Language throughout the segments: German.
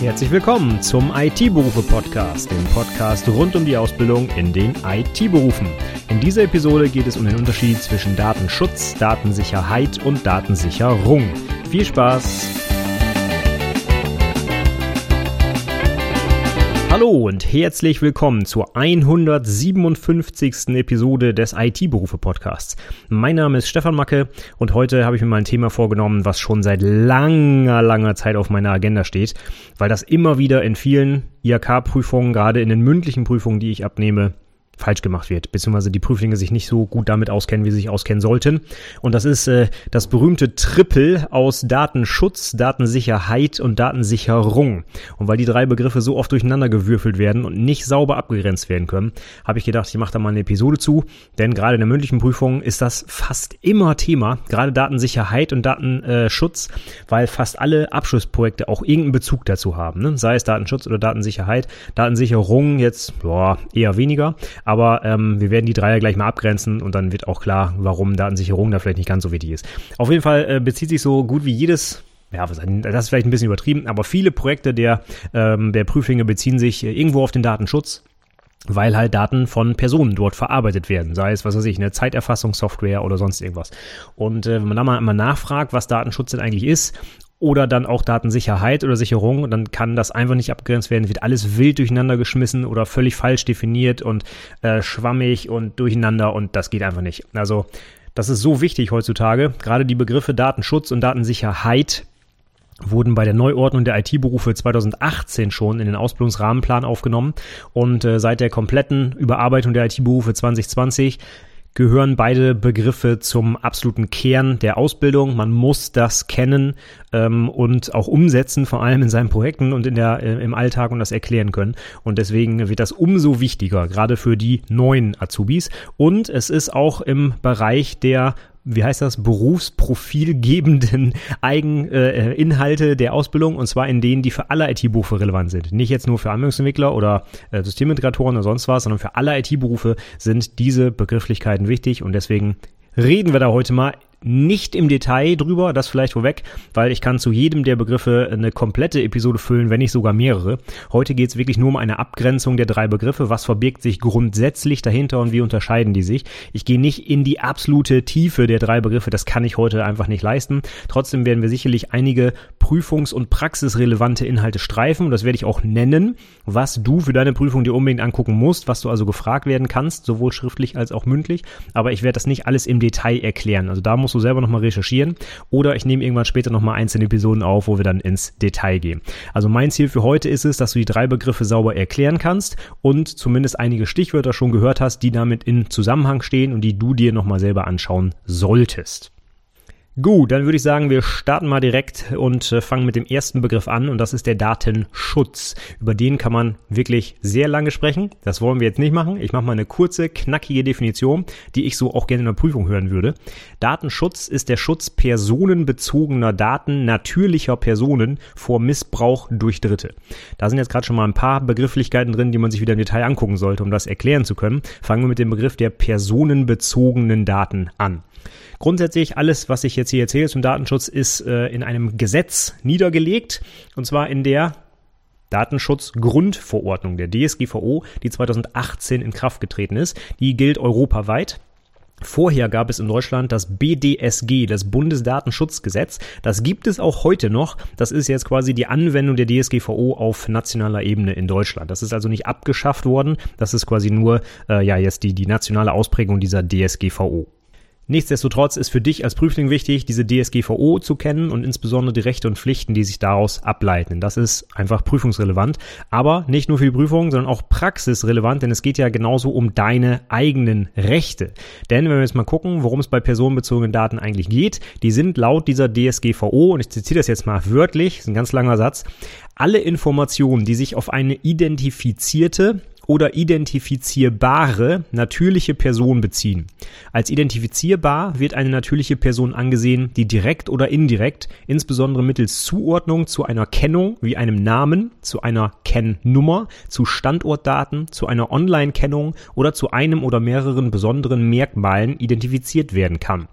Herzlich willkommen zum IT-Berufe-Podcast, dem Podcast rund um die Ausbildung in den IT-Berufen. In dieser Episode geht es um den Unterschied zwischen Datenschutz, Datensicherheit und Datensicherung. Viel Spaß! Hallo und herzlich willkommen zur 157. Episode des IT-Berufe-Podcasts. Mein Name ist Stefan Macke und heute habe ich mir mal ein Thema vorgenommen, was schon seit langer, langer Zeit auf meiner Agenda steht, weil das immer wieder in vielen IHK-Prüfungen, gerade in den mündlichen Prüfungen, die ich abnehme, falsch gemacht wird, beziehungsweise die Prüflinge sich nicht so gut damit auskennen, wie sie sich auskennen sollten. Und das ist äh, das berühmte Triple aus Datenschutz, Datensicherheit und Datensicherung. Und weil die drei Begriffe so oft durcheinander gewürfelt werden und nicht sauber abgegrenzt werden können, habe ich gedacht, ich mache da mal eine Episode zu, denn gerade in der mündlichen Prüfung ist das fast immer Thema, gerade Datensicherheit und Datenschutz, weil fast alle Abschlussprojekte auch irgendeinen Bezug dazu haben, ne? sei es Datenschutz oder Datensicherheit. Datensicherung jetzt boah, eher weniger, aber ähm, wir werden die drei ja gleich mal abgrenzen und dann wird auch klar, warum Datensicherung da vielleicht nicht ganz so wichtig ist. Auf jeden Fall äh, bezieht sich so gut wie jedes ja, das ist vielleicht ein bisschen übertrieben, aber viele Projekte der, ähm, der Prüflinge beziehen sich äh, irgendwo auf den Datenschutz weil halt Daten von Personen dort verarbeitet werden, sei es, was weiß ich, eine Zeiterfassungssoftware oder sonst irgendwas. Und äh, wenn man da mal, mal nachfragt, was Datenschutz denn eigentlich ist oder dann auch Datensicherheit oder Sicherung, dann kann das einfach nicht abgegrenzt werden, wird alles wild durcheinander geschmissen oder völlig falsch definiert und äh, schwammig und durcheinander und das geht einfach nicht. Also das ist so wichtig heutzutage. Gerade die Begriffe Datenschutz und Datensicherheit wurden bei der Neuordnung der IT-Berufe 2018 schon in den Ausbildungsrahmenplan aufgenommen und äh, seit der kompletten Überarbeitung der IT-Berufe 2020 gehören beide Begriffe zum absoluten Kern der Ausbildung. Man muss das kennen ähm, und auch umsetzen, vor allem in seinen Projekten und in der, äh, im Alltag und das erklären können. Und deswegen wird das umso wichtiger, gerade für die neuen Azubis. Und es ist auch im Bereich der wie heißt das, berufsprofilgebenden Eigeninhalte äh, der Ausbildung und zwar in denen, die für alle IT-Berufe relevant sind. Nicht jetzt nur für Anwendungsentwickler oder äh, Systemintegratoren oder sonst was, sondern für alle IT-Berufe sind diese Begrifflichkeiten wichtig und deswegen reden wir da heute mal nicht im Detail drüber, das vielleicht vorweg, weil ich kann zu jedem der Begriffe eine komplette Episode füllen, wenn nicht sogar mehrere. Heute geht es wirklich nur um eine Abgrenzung der drei Begriffe, was verbirgt sich grundsätzlich dahinter und wie unterscheiden die sich. Ich gehe nicht in die absolute Tiefe der drei Begriffe, das kann ich heute einfach nicht leisten. Trotzdem werden wir sicherlich einige prüfungs- und praxisrelevante Inhalte streifen und das werde ich auch nennen, was du für deine Prüfung dir unbedingt angucken musst, was du also gefragt werden kannst, sowohl schriftlich als auch mündlich, aber ich werde das nicht alles im Detail erklären. Also da muss musst du selber nochmal recherchieren. Oder ich nehme irgendwann später nochmal einzelne Episoden auf, wo wir dann ins Detail gehen. Also mein Ziel für heute ist es, dass du die drei Begriffe sauber erklären kannst und zumindest einige Stichwörter schon gehört hast, die damit in Zusammenhang stehen und die du dir nochmal selber anschauen solltest. Gut, dann würde ich sagen, wir starten mal direkt und äh, fangen mit dem ersten Begriff an und das ist der Datenschutz. Über den kann man wirklich sehr lange sprechen. Das wollen wir jetzt nicht machen. Ich mache mal eine kurze, knackige Definition, die ich so auch gerne in der Prüfung hören würde. Datenschutz ist der Schutz personenbezogener Daten natürlicher Personen vor Missbrauch durch Dritte. Da sind jetzt gerade schon mal ein paar Begrifflichkeiten drin, die man sich wieder im Detail angucken sollte, um das erklären zu können. Fangen wir mit dem Begriff der personenbezogenen Daten an. Grundsätzlich alles, was ich jetzt hier erzähle zum Datenschutz, ist äh, in einem Gesetz niedergelegt und zwar in der Datenschutzgrundverordnung der DSGVO, die 2018 in Kraft getreten ist. Die gilt europaweit. Vorher gab es in Deutschland das BDSG, das Bundesdatenschutzgesetz. Das gibt es auch heute noch. Das ist jetzt quasi die Anwendung der DSGVO auf nationaler Ebene in Deutschland. Das ist also nicht abgeschafft worden. Das ist quasi nur äh, ja jetzt die, die nationale Ausprägung dieser DSGVO. Nichtsdestotrotz ist für dich als Prüfling wichtig, diese DSGVO zu kennen und insbesondere die Rechte und Pflichten, die sich daraus ableiten. Das ist einfach prüfungsrelevant, aber nicht nur für die Prüfung, sondern auch praxisrelevant, denn es geht ja genauso um deine eigenen Rechte. Denn wenn wir jetzt mal gucken, worum es bei personenbezogenen Daten eigentlich geht, die sind laut dieser DSGVO, und ich zitiere das jetzt mal wörtlich, ist ein ganz langer Satz, alle Informationen, die sich auf eine identifizierte oder identifizierbare natürliche Person beziehen. Als identifizierbar wird eine natürliche Person angesehen, die direkt oder indirekt, insbesondere mittels Zuordnung zu einer Kennung wie einem Namen, zu einer Kennnummer, zu Standortdaten, zu einer Online-Kennung oder zu einem oder mehreren besonderen Merkmalen identifiziert werden kann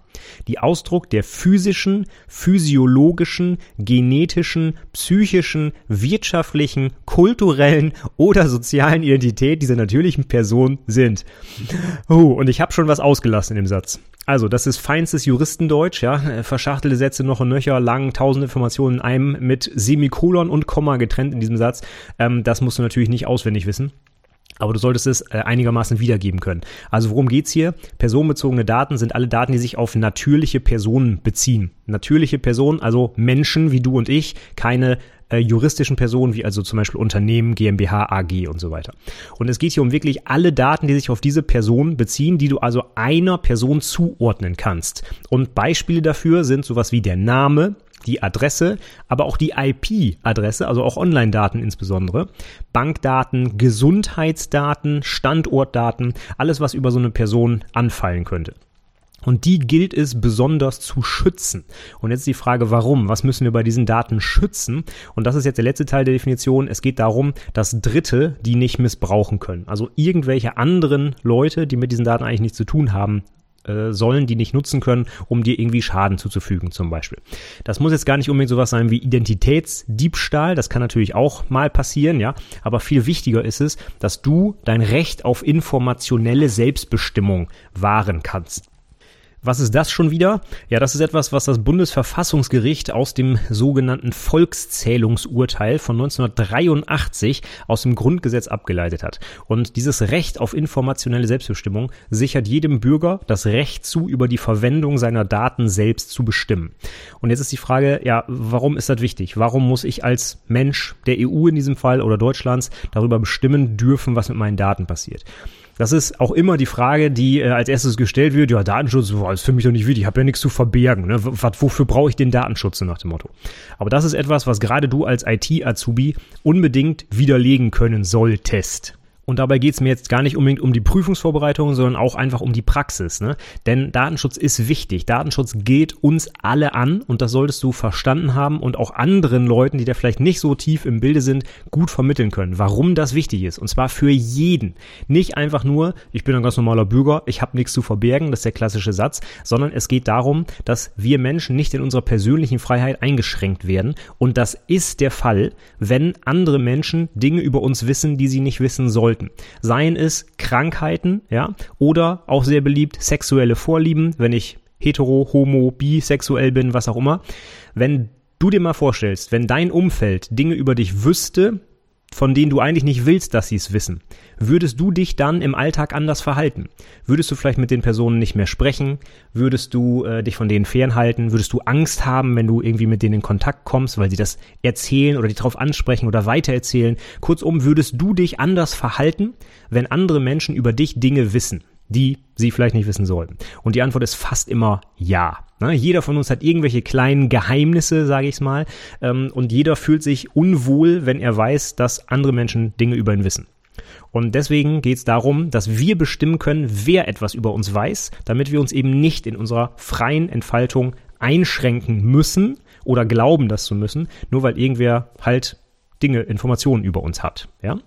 die Ausdruck der physischen, physiologischen, genetischen, psychischen, wirtschaftlichen, kulturellen oder sozialen Identität dieser natürlichen Person sind. Uh, und ich habe schon was ausgelassen in dem Satz. Also, das ist feinstes Juristendeutsch, ja. Verschachtelte Sätze noch und nöcher, lang, tausend Informationen in einem mit Semikolon und Komma getrennt in diesem Satz. Ähm, das musst du natürlich nicht auswendig wissen. Aber du solltest es äh, einigermaßen wiedergeben können. Also worum geht's hier? Personenbezogene Daten sind alle Daten, die sich auf natürliche Personen beziehen. Natürliche Personen, also Menschen wie du und ich, keine äh, juristischen Personen wie also zum Beispiel Unternehmen, GmbH, AG und so weiter. Und es geht hier um wirklich alle Daten, die sich auf diese Person beziehen, die du also einer Person zuordnen kannst. Und Beispiele dafür sind sowas wie der Name, die Adresse, aber auch die IP-Adresse, also auch Online-Daten insbesondere, Bankdaten, Gesundheitsdaten, Standortdaten, alles, was über so eine Person anfallen könnte. Und die gilt es besonders zu schützen. Und jetzt die Frage, warum? Was müssen wir bei diesen Daten schützen? Und das ist jetzt der letzte Teil der Definition. Es geht darum, dass Dritte die nicht missbrauchen können. Also irgendwelche anderen Leute, die mit diesen Daten eigentlich nichts zu tun haben, äh, sollen die nicht nutzen können, um dir irgendwie Schaden zuzufügen zum Beispiel. Das muss jetzt gar nicht unbedingt sowas sein wie Identitätsdiebstahl, das kann natürlich auch mal passieren, ja, aber viel wichtiger ist es, dass du dein Recht auf informationelle Selbstbestimmung wahren kannst. Was ist das schon wieder? Ja, das ist etwas, was das Bundesverfassungsgericht aus dem sogenannten Volkszählungsurteil von 1983 aus dem Grundgesetz abgeleitet hat. Und dieses Recht auf informationelle Selbstbestimmung sichert jedem Bürger das Recht zu, über die Verwendung seiner Daten selbst zu bestimmen. Und jetzt ist die Frage, ja, warum ist das wichtig? Warum muss ich als Mensch der EU in diesem Fall oder Deutschlands darüber bestimmen dürfen, was mit meinen Daten passiert? Das ist auch immer die Frage, die äh, als erstes gestellt wird. Ja, Datenschutz boah, ist für mich doch nicht wichtig. Ich habe ja nichts zu verbergen. Ne? Was, wofür brauche ich den Datenschutz nach dem Motto? Aber das ist etwas, was gerade du als IT-Azubi unbedingt widerlegen können solltest. Und dabei geht es mir jetzt gar nicht unbedingt um die Prüfungsvorbereitung, sondern auch einfach um die Praxis. Ne? Denn Datenschutz ist wichtig. Datenschutz geht uns alle an und das solltest du verstanden haben und auch anderen Leuten, die da vielleicht nicht so tief im Bilde sind, gut vermitteln können, warum das wichtig ist. Und zwar für jeden. Nicht einfach nur, ich bin ein ganz normaler Bürger, ich habe nichts zu verbergen, das ist der klassische Satz, sondern es geht darum, dass wir Menschen nicht in unserer persönlichen Freiheit eingeschränkt werden. Und das ist der Fall, wenn andere Menschen Dinge über uns wissen, die sie nicht wissen sollten sollten. Seien es Krankheiten, ja, oder auch sehr beliebt sexuelle Vorlieben, wenn ich hetero, homo, bisexuell bin, was auch immer. Wenn du dir mal vorstellst, wenn dein Umfeld Dinge über dich wüsste, von denen du eigentlich nicht willst, dass sie es wissen, würdest du dich dann im Alltag anders verhalten? Würdest du vielleicht mit den Personen nicht mehr sprechen? Würdest du äh, dich von denen fernhalten? Würdest du Angst haben, wenn du irgendwie mit denen in Kontakt kommst, weil sie das erzählen oder dich darauf ansprechen oder weitererzählen? Kurzum, würdest du dich anders verhalten, wenn andere Menschen über dich Dinge wissen? Die sie vielleicht nicht wissen sollten? Und die Antwort ist fast immer ja. Ne? Jeder von uns hat irgendwelche kleinen Geheimnisse, sage ich mal, ähm, und jeder fühlt sich unwohl, wenn er weiß, dass andere Menschen Dinge über ihn wissen. Und deswegen geht es darum, dass wir bestimmen können, wer etwas über uns weiß, damit wir uns eben nicht in unserer freien Entfaltung einschränken müssen oder glauben, das zu müssen, nur weil irgendwer halt Dinge, Informationen über uns hat. Ja?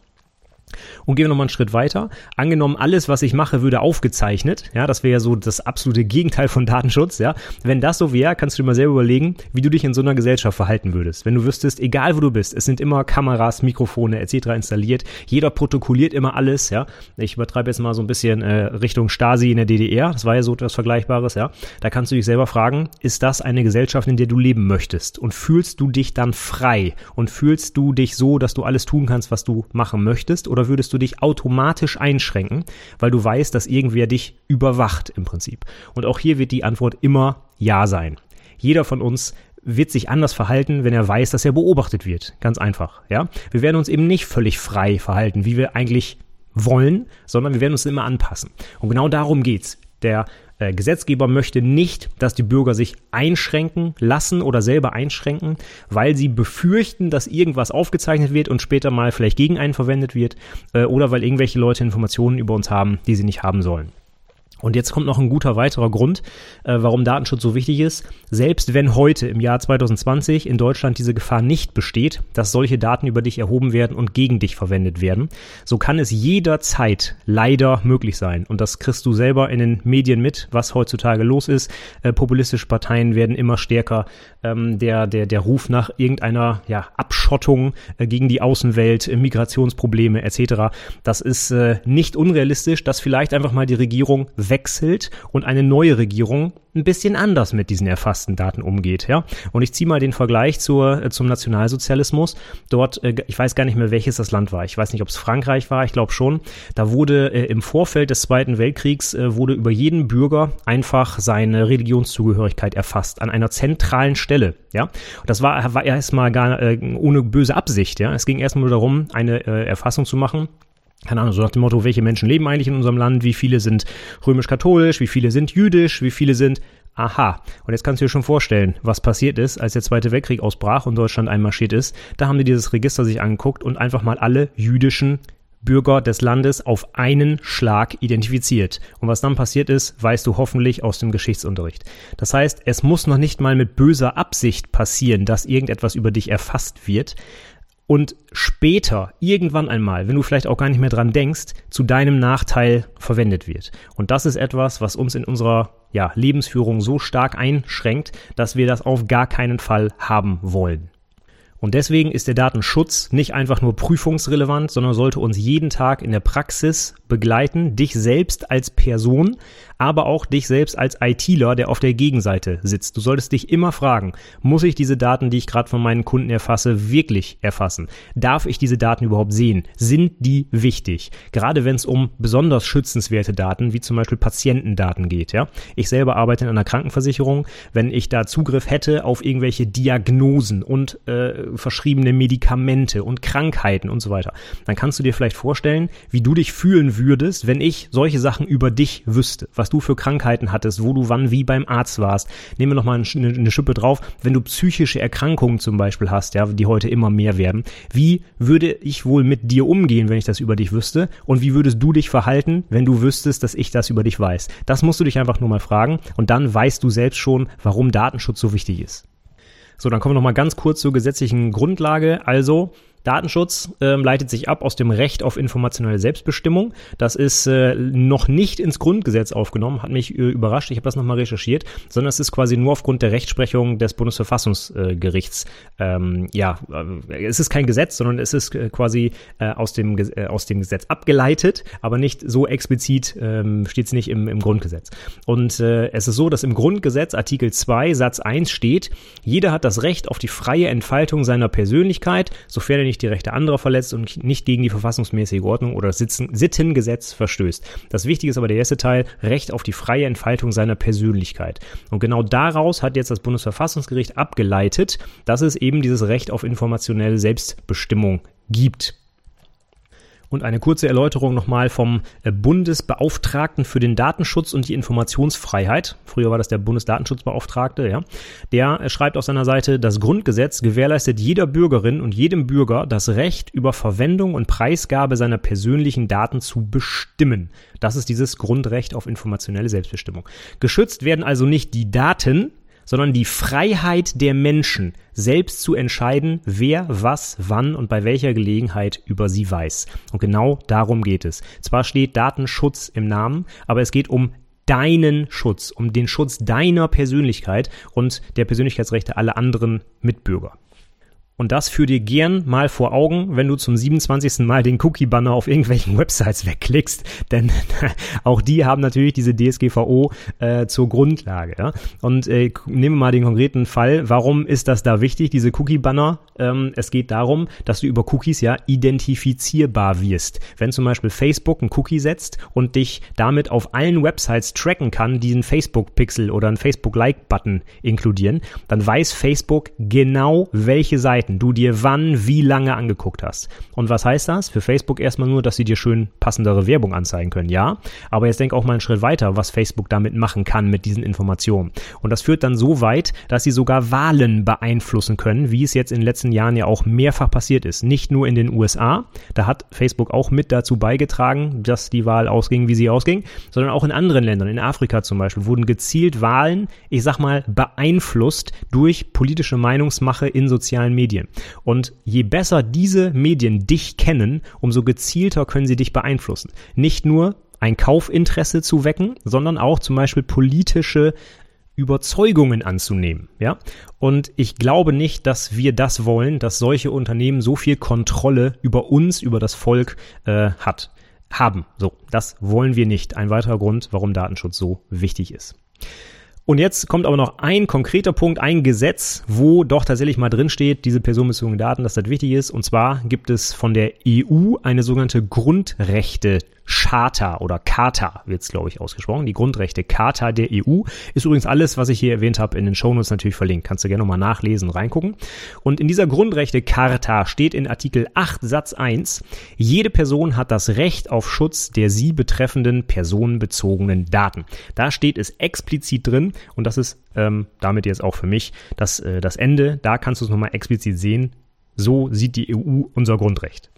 Und gehen wir nochmal einen Schritt weiter. Angenommen, alles, was ich mache, würde aufgezeichnet. Ja, das wäre ja so das absolute Gegenteil von Datenschutz. Ja, wenn das so wäre, kannst du dir mal selber überlegen, wie du dich in so einer Gesellschaft verhalten würdest. Wenn du wüsstest, egal wo du bist, es sind immer Kameras, Mikrofone etc. installiert. Jeder protokolliert immer alles. Ja, ich übertreibe jetzt mal so ein bisschen äh, Richtung Stasi in der DDR. Das war ja so etwas Vergleichbares. Ja, da kannst du dich selber fragen, ist das eine Gesellschaft, in der du leben möchtest? Und fühlst du dich dann frei? Und fühlst du dich so, dass du alles tun kannst, was du machen möchtest? Oder würdest du dich automatisch einschränken, weil du weißt, dass irgendwer dich überwacht im Prinzip. Und auch hier wird die Antwort immer Ja sein. Jeder von uns wird sich anders verhalten, wenn er weiß, dass er beobachtet wird. Ganz einfach, ja. Wir werden uns eben nicht völlig frei verhalten, wie wir eigentlich wollen, sondern wir werden uns immer anpassen. Und genau darum geht's. Der äh, Gesetzgeber möchte nicht, dass die Bürger sich einschränken lassen oder selber einschränken, weil sie befürchten, dass irgendwas aufgezeichnet wird und später mal vielleicht gegen einen verwendet wird äh, oder weil irgendwelche Leute Informationen über uns haben, die sie nicht haben sollen. Und jetzt kommt noch ein guter weiterer Grund, äh, warum Datenschutz so wichtig ist. Selbst wenn heute im Jahr 2020 in Deutschland diese Gefahr nicht besteht, dass solche Daten über dich erhoben werden und gegen dich verwendet werden, so kann es jederzeit leider möglich sein. Und das kriegst du selber in den Medien mit, was heutzutage los ist. Äh, populistische Parteien werden immer stärker. Ähm, der, der, der Ruf nach irgendeiner ja, Abschottung äh, gegen die Außenwelt, äh, Migrationsprobleme etc. Das ist äh, nicht unrealistisch, dass vielleicht einfach mal die Regierung wechselt und eine neue Regierung ein bisschen anders mit diesen erfassten Daten umgeht, ja. Und ich ziehe mal den Vergleich zur, äh, zum Nationalsozialismus. Dort, äh, ich weiß gar nicht mehr, welches das Land war. Ich weiß nicht, ob es Frankreich war, ich glaube schon. Da wurde äh, im Vorfeld des Zweiten Weltkriegs wurde über jeden Bürger einfach seine Religionszugehörigkeit erfasst an einer zentralen Stelle, ja. Das war, war erstmal gar ohne böse Absicht, ja. Es ging erstmal nur darum, eine Erfassung zu machen keine Ahnung, so nach dem Motto, welche Menschen leben eigentlich in unserem Land, wie viele sind römisch-katholisch, wie viele sind jüdisch, wie viele sind Aha. Und jetzt kannst du dir schon vorstellen, was passiert ist, als der Zweite Weltkrieg ausbrach und Deutschland einmarschiert ist. Da haben die dieses Register sich angeguckt und einfach mal alle jüdischen Bürger des Landes auf einen Schlag identifiziert. Und was dann passiert ist, weißt du hoffentlich aus dem Geschichtsunterricht. Das heißt, es muss noch nicht mal mit böser Absicht passieren, dass irgendetwas über dich erfasst wird, und später, irgendwann einmal, wenn du vielleicht auch gar nicht mehr dran denkst, zu deinem Nachteil verwendet wird. Und das ist etwas, was uns in unserer ja, Lebensführung so stark einschränkt, dass wir das auf gar keinen Fall haben wollen. Und deswegen ist der Datenschutz nicht einfach nur prüfungsrelevant, sondern sollte uns jeden Tag in der Praxis begleiten, dich selbst als Person, aber auch dich selbst als ITler, der auf der Gegenseite sitzt. Du solltest dich immer fragen, muss ich diese Daten, die ich gerade von meinen Kunden erfasse, wirklich erfassen? Darf ich diese Daten überhaupt sehen? Sind die wichtig? Gerade wenn es um besonders schützenswerte Daten, wie zum Beispiel Patientendaten geht. Ja? Ich selber arbeite in einer Krankenversicherung. Wenn ich da Zugriff hätte auf irgendwelche Diagnosen und äh, verschriebene Medikamente und Krankheiten und so weiter, dann kannst du dir vielleicht vorstellen, wie du dich fühlen würdest, wenn ich solche Sachen über dich wüsste, was du für Krankheiten hattest, wo du wann wie beim Arzt warst. Nehmen wir nochmal eine Schippe drauf. Wenn du psychische Erkrankungen zum Beispiel hast, ja, die heute immer mehr werden, wie würde ich wohl mit dir umgehen, wenn ich das über dich wüsste? Und wie würdest du dich verhalten, wenn du wüsstest, dass ich das über dich weiß? Das musst du dich einfach nur mal fragen und dann weißt du selbst schon, warum Datenschutz so wichtig ist. So, dann kommen wir nochmal ganz kurz zur gesetzlichen Grundlage. Also, Datenschutz ähm, leitet sich ab aus dem Recht auf informationelle Selbstbestimmung. Das ist äh, noch nicht ins Grundgesetz aufgenommen, hat mich äh, überrascht. Ich habe das nochmal recherchiert, sondern es ist quasi nur aufgrund der Rechtsprechung des Bundesverfassungsgerichts. Ähm, ja, äh, es ist kein Gesetz, sondern es ist äh, quasi äh, aus, dem, äh, aus dem Gesetz abgeleitet, aber nicht so explizit ähm, steht es nicht im, im Grundgesetz. Und äh, es ist so, dass im Grundgesetz Artikel 2 Satz 1 steht, jeder hat das Recht auf die freie Entfaltung seiner Persönlichkeit, sofern er nicht die Rechte anderer verletzt und nicht gegen die verfassungsmäßige Ordnung oder das Sittengesetz verstößt. Das Wichtige ist aber der erste Teil, Recht auf die freie Entfaltung seiner Persönlichkeit. Und genau daraus hat jetzt das Bundesverfassungsgericht abgeleitet, dass es eben dieses Recht auf informationelle Selbstbestimmung gibt. Und eine kurze Erläuterung nochmal vom äh, Bundesbeauftragten für den Datenschutz und die Informationsfreiheit. Früher war das der Bundesdatenschutzbeauftragte, ja. Der äh, schreibt auf seiner Seite, das Grundgesetz gewährleistet jeder Bürgerin und jedem Bürger das Recht, über Verwendung und Preisgabe seiner persönlichen Daten zu bestimmen. Das ist dieses Grundrecht auf informationelle Selbstbestimmung. Geschützt werden also nicht die Daten, sondern die Freiheit der Menschen, selbst zu entscheiden, wer, was, wann und bei welcher Gelegenheit über sie weiß. Und genau darum geht es. Zwar steht Datenschutz im Namen, aber es geht um deinen Schutz, um den Schutz deiner Persönlichkeit und der Persönlichkeitsrechte aller anderen Mitbürger. Und das führ dir gern mal vor Augen, wenn du zum 27. Mal den Cookie-Banner auf irgendwelchen Websites wegklickst, denn auch die haben natürlich diese DSGVO äh, zur Grundlage. Ja? Und äh, nehmen wir mal den konkreten Fall. Warum ist das da wichtig, diese Cookie-Banner? Ähm, es geht darum, dass du über Cookies ja identifizierbar wirst. Wenn zum Beispiel Facebook einen Cookie setzt und dich damit auf allen Websites tracken kann, die einen Facebook-Pixel oder einen Facebook-Like-Button inkludieren, dann weiß Facebook genau, welche Seiten Seiten du dir wann wie lange angeguckt hast. Und was heißt das? Für Facebook erstmal nur, dass sie dir schön passendere Werbung anzeigen können, ja. Aber jetzt denk auch mal einen Schritt weiter, was Facebook damit machen kann mit diesen Informationen. Und das führt dann so weit, dass sie sogar Wahlen beeinflussen können, wie es jetzt in den letzten Jahren ja auch mehrfach passiert ist. Nicht nur in den USA, da hat Facebook auch mit dazu beigetragen, dass die Wahl ausging, wie sie ausging, sondern auch in anderen Ländern, in Afrika zum Beispiel, wurden gezielt Wahlen, ich sag mal, beeinflusst durch politische Meinungsmache in sozialen Medien. Und je besser diese Medien dich kennen, umso gezielter können sie dich beeinflussen. Nicht nur ein Kaufinteresse zu wecken, sondern auch zum Beispiel politische Überzeugungen anzunehmen, ja. Und ich glaube nicht, dass wir das wollen, dass solche Unternehmen so viel Kontrolle über uns, über das Volk äh, hat, haben. So, das wollen wir nicht. Ein weiterer Grund, warum Datenschutz so wichtig ist. Und jetzt kommt aber noch ein konkreter Punkt, ein Gesetz, wo doch tatsächlich mal drin steht, diese personenbezogenen Daten, dass das wichtig ist. Und zwar gibt es von der EU eine sogenannte Grundrechte Charta oder Charta wird es, glaube ich, ausgesprochen. Die Grundrechte Charta der EU ist übrigens alles, was ich hier erwähnt habe, in den Shownotes natürlich verlinkt. Kannst du gerne nochmal nachlesen, reingucken. Und in dieser Grundrechte Charta steht in Artikel 8 Satz 1, jede Person hat das Recht auf Schutz der sie betreffenden personenbezogenen Daten. Da steht es explizit drin und das ist ähm, damit jetzt auch für mich das, äh, das Ende. Da kannst du es nochmal explizit sehen. So sieht die EU unser Grundrecht.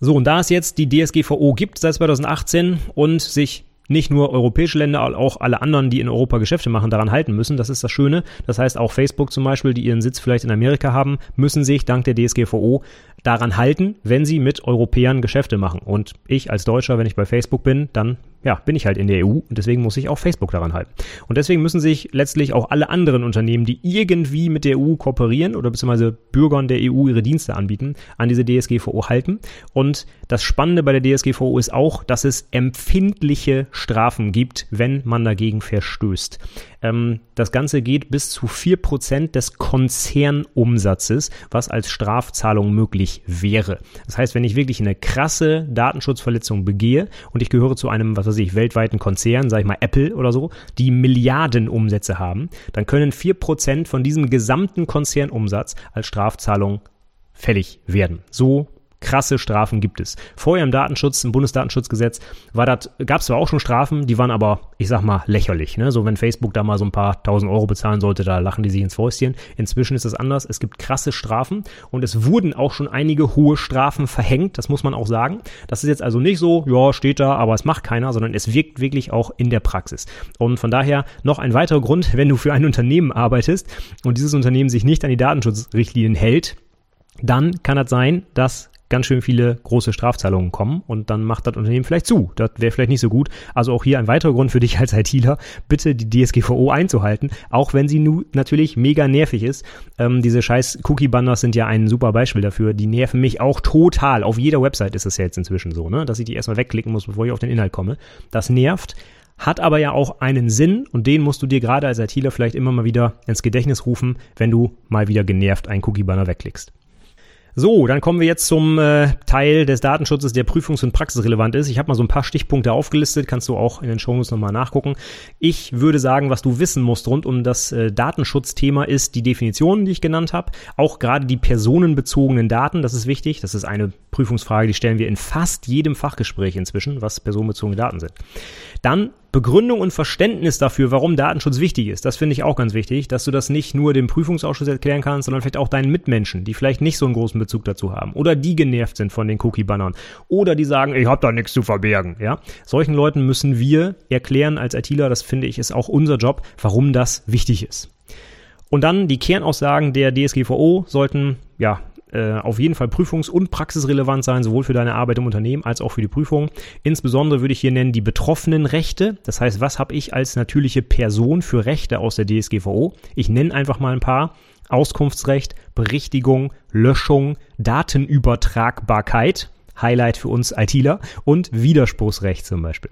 So, und da es jetzt die DSGVO gibt seit 2018 und sich nicht nur europäische Länder, auch alle anderen, die in Europa Geschäfte machen, daran halten müssen. Das ist das Schöne. Das heißt, auch Facebook zum Beispiel, die ihren Sitz vielleicht in Amerika haben, müssen sich dank der DSGVO daran halten, wenn sie mit Europäern Geschäfte machen. Und ich als Deutscher, wenn ich bei Facebook bin, dann ja, bin ich halt in der EU und deswegen muss ich auch Facebook daran halten. Und deswegen müssen sich letztlich auch alle anderen Unternehmen, die irgendwie mit der EU kooperieren oder beziehungsweise Bürgern der EU ihre Dienste anbieten, an diese DSGVO halten. Und das Spannende bei der DSGVO ist auch, dass es empfindliche Strafen gibt, wenn man dagegen verstößt. Ähm, das Ganze geht bis zu vier Prozent des Konzernumsatzes, was als Strafzahlung möglich wäre. Das heißt, wenn ich wirklich eine krasse Datenschutzverletzung begehe und ich gehöre zu einem, was weiß ich, weltweiten Konzern, sag ich mal Apple oder so, die Milliarden Umsätze haben, dann können vier Prozent von diesem gesamten Konzernumsatz als Strafzahlung fällig werden. So krasse Strafen gibt es. Vorher im Datenschutz, im Bundesdatenschutzgesetz, war das, gab es zwar auch schon Strafen, die waren aber, ich sag mal, lächerlich. Ne? So wenn Facebook da mal so ein paar tausend Euro bezahlen sollte, da lachen die sich ins Fäustchen. Inzwischen ist es anders. Es gibt krasse Strafen und es wurden auch schon einige hohe Strafen verhängt, das muss man auch sagen. Das ist jetzt also nicht so, ja, steht da, aber es macht keiner, sondern es wirkt wirklich auch in der Praxis. Und von daher noch ein weiterer Grund, wenn du für ein Unternehmen arbeitest und dieses Unternehmen sich nicht an die Datenschutzrichtlinien hält, dann kann das sein, dass ganz schön viele große Strafzahlungen kommen und dann macht das Unternehmen vielleicht zu. Das wäre vielleicht nicht so gut. Also auch hier ein weiterer Grund für dich als ITler, bitte die DSGVO einzuhalten, auch wenn sie nu natürlich mega nervig ist. Ähm, diese scheiß Cookie-Banners sind ja ein super Beispiel dafür. Die nerven mich auch total. Auf jeder Website ist es ja jetzt inzwischen so, ne? dass ich die erstmal wegklicken muss, bevor ich auf den Inhalt komme. Das nervt hat aber ja auch einen Sinn und den musst du dir gerade als ITler vielleicht immer mal wieder ins Gedächtnis rufen, wenn du mal wieder genervt einen Cookie-Banner wegklickst. So, dann kommen wir jetzt zum äh, Teil des Datenschutzes, der prüfungs- und praxisrelevant ist. Ich habe mal so ein paar Stichpunkte aufgelistet, kannst du auch in den Shownotes nochmal nachgucken. Ich würde sagen, was du wissen musst rund um das äh, Datenschutzthema ist die Definitionen, die ich genannt habe. Auch gerade die personenbezogenen Daten, das ist wichtig. Das ist eine Prüfungsfrage, die stellen wir in fast jedem Fachgespräch inzwischen, was personenbezogene Daten sind. Dann Begründung und Verständnis dafür, warum Datenschutz wichtig ist. Das finde ich auch ganz wichtig, dass du das nicht nur dem Prüfungsausschuss erklären kannst, sondern vielleicht auch deinen Mitmenschen, die vielleicht nicht so einen großen Bezug dazu haben oder die genervt sind von den Cookie-Bannern oder die sagen, ich habe da nichts zu verbergen. Ja, solchen Leuten müssen wir erklären als ITler, das finde ich ist auch unser Job, warum das wichtig ist. Und dann die Kernaussagen der DSGVO sollten ja äh, auf jeden Fall prüfungs- und praxisrelevant sein, sowohl für deine Arbeit im Unternehmen als auch für die Prüfung. Insbesondere würde ich hier nennen die betroffenen Rechte. Das heißt, was habe ich als natürliche Person für Rechte aus der DSGVO? Ich nenne einfach mal ein paar. Auskunftsrecht, Berichtigung, Löschung, Datenübertragbarkeit, Highlight für uns ITler und Widerspruchsrecht zum Beispiel.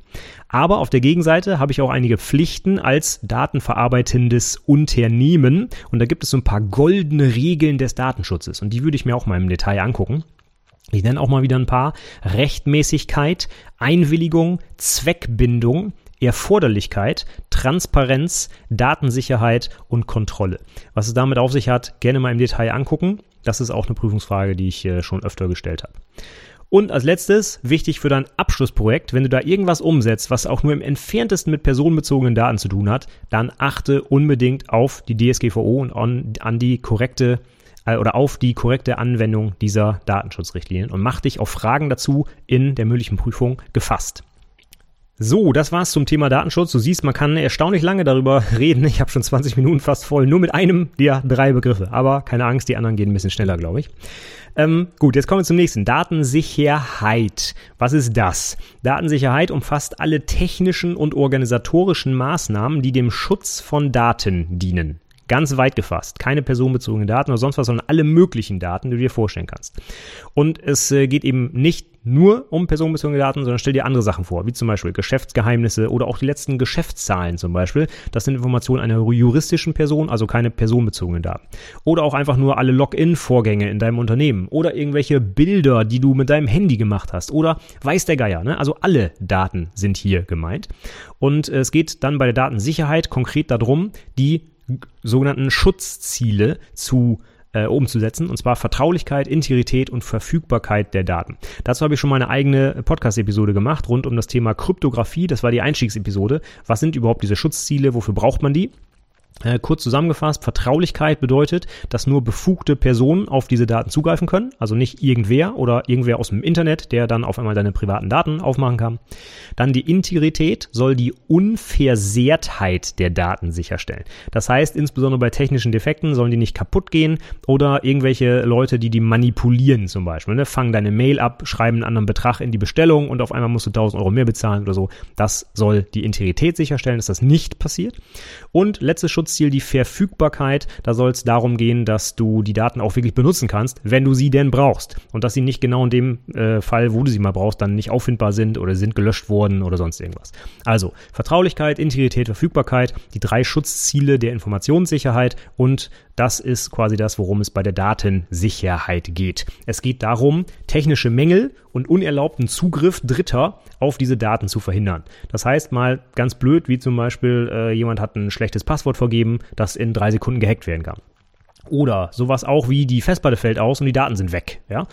Aber auf der Gegenseite habe ich auch einige Pflichten als datenverarbeitendes Unternehmen und da gibt es so ein paar goldene Regeln des Datenschutzes und die würde ich mir auch mal im Detail angucken. Ich nenne auch mal wieder ein paar. Rechtmäßigkeit, Einwilligung, Zweckbindung, Erforderlichkeit, Transparenz, Datensicherheit und Kontrolle. Was es damit auf sich hat, gerne mal im Detail angucken. Das ist auch eine Prüfungsfrage, die ich äh, schon öfter gestellt habe. Und als letztes, wichtig für dein Abschlussprojekt, wenn du da irgendwas umsetzt, was auch nur im entferntesten mit personenbezogenen Daten zu tun hat, dann achte unbedingt auf die DSGVO und an, an die korrekte äh, oder auf die korrekte Anwendung dieser Datenschutzrichtlinien und mach dich auf Fragen dazu in der mündlichen Prüfung gefasst. So, das war's zum Thema Datenschutz. Du siehst, man kann erstaunlich lange darüber reden. Ich habe schon 20 Minuten fast voll, nur mit einem der drei Begriffe. Aber keine Angst, die anderen gehen ein bisschen schneller, glaube ich. Ähm, gut, jetzt kommen wir zum nächsten. Datensicherheit. Was ist das? Datensicherheit umfasst alle technischen und organisatorischen Maßnahmen, die dem Schutz von Daten dienen. Ganz weit gefasst. Keine personenbezogenen Daten oder sonst was, sondern alle möglichen Daten, die du dir vorstellen kannst. Und es äh, geht eben nicht nur um personenbezogene Daten, sondern stell dir andere Sachen vor, wie zum Beispiel Geschäftsgeheimnisse oder auch die letzten Geschäftszahlen zum Beispiel. Das sind Informationen einer juristischen Person, also keine personenbezogenen Daten. Oder auch einfach nur alle Login-Vorgänge in deinem Unternehmen oder irgendwelche Bilder, die du mit deinem Handy gemacht hast oder weiß der Geier. Ne? Also alle Daten sind hier gemeint. Und es geht dann bei der Datensicherheit konkret darum, die sogenannten Schutzziele zu äh, umzusetzen, und zwar Vertraulichkeit, Integrität und Verfügbarkeit der Daten. Dazu habe ich schon mal eine eigene Podcast-Episode gemacht rund um das Thema Kryptographie. Das war die Einstiegsepisode. Was sind überhaupt diese Schutzziele? Wofür braucht man die? Äh, kurz zusammengefasst, Vertraulichkeit bedeutet, dass nur befugte Personen auf diese Daten zugreifen können, also nicht irgendwer oder irgendwer aus dem Internet, der dann auf einmal deine privaten Daten aufmachen kann. Dann die Integrität soll die Unversehrtheit der Daten sicherstellen. Das heißt, insbesondere bei technischen Defekten sollen die nicht kaputt gehen oder irgendwelche Leute, die die manipulieren zum Beispiel, ne, fangen deine Mail ab, schreiben einen anderen Betrag in die Bestellung und auf einmal musst du 1000 Euro mehr bezahlen oder so. Das soll die Integrität sicherstellen, dass das nicht passiert. Und letztes Schutz Schutzziel die Verfügbarkeit. Da soll es darum gehen, dass du die Daten auch wirklich benutzen kannst, wenn du sie denn brauchst. Und dass sie nicht genau in dem äh, Fall, wo du sie mal brauchst, dann nicht auffindbar sind oder sind gelöscht worden oder sonst irgendwas. Also Vertraulichkeit, Integrität, Verfügbarkeit, die drei Schutzziele der Informationssicherheit und das ist quasi das, worum es bei der Datensicherheit geht. Es geht darum, technische Mängel und unerlaubten Zugriff Dritter auf diese Daten zu verhindern. Das heißt mal ganz blöd, wie zum Beispiel äh, jemand hat ein schlechtes Passwort vergeben, das in drei Sekunden gehackt werden kann. Oder sowas auch wie die Festplatte fällt aus und die Daten sind weg. Ja?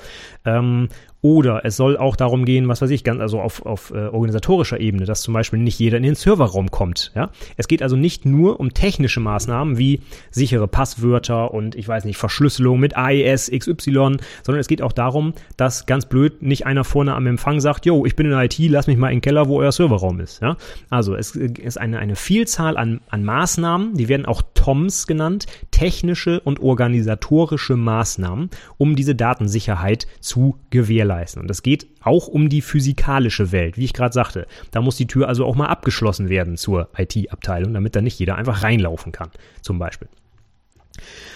Ähm, oder es soll auch darum gehen, was weiß ich, ganz, also auf, auf äh, organisatorischer Ebene, dass zum Beispiel nicht jeder in den Serverraum kommt. Ja? Es geht also nicht nur um technische Maßnahmen wie sichere Passwörter und ich weiß nicht, Verschlüsselung mit AES XY, sondern es geht auch darum, dass ganz blöd nicht einer vorne am Empfang sagt, yo, ich bin in der IT, lass mich mal in den Keller, wo euer Serverraum ist. Ja? Also es ist eine, eine Vielzahl an, an Maßnahmen, die werden auch TOMs genannt, technische und organisatorische Maßnahmen, um diese Datensicherheit zu gewährleisten gewährleisten. Und es geht auch um die physikalische Welt, wie ich gerade sagte. Da muss die Tür also auch mal abgeschlossen werden zur IT-Abteilung, damit da nicht jeder einfach reinlaufen kann, zum Beispiel.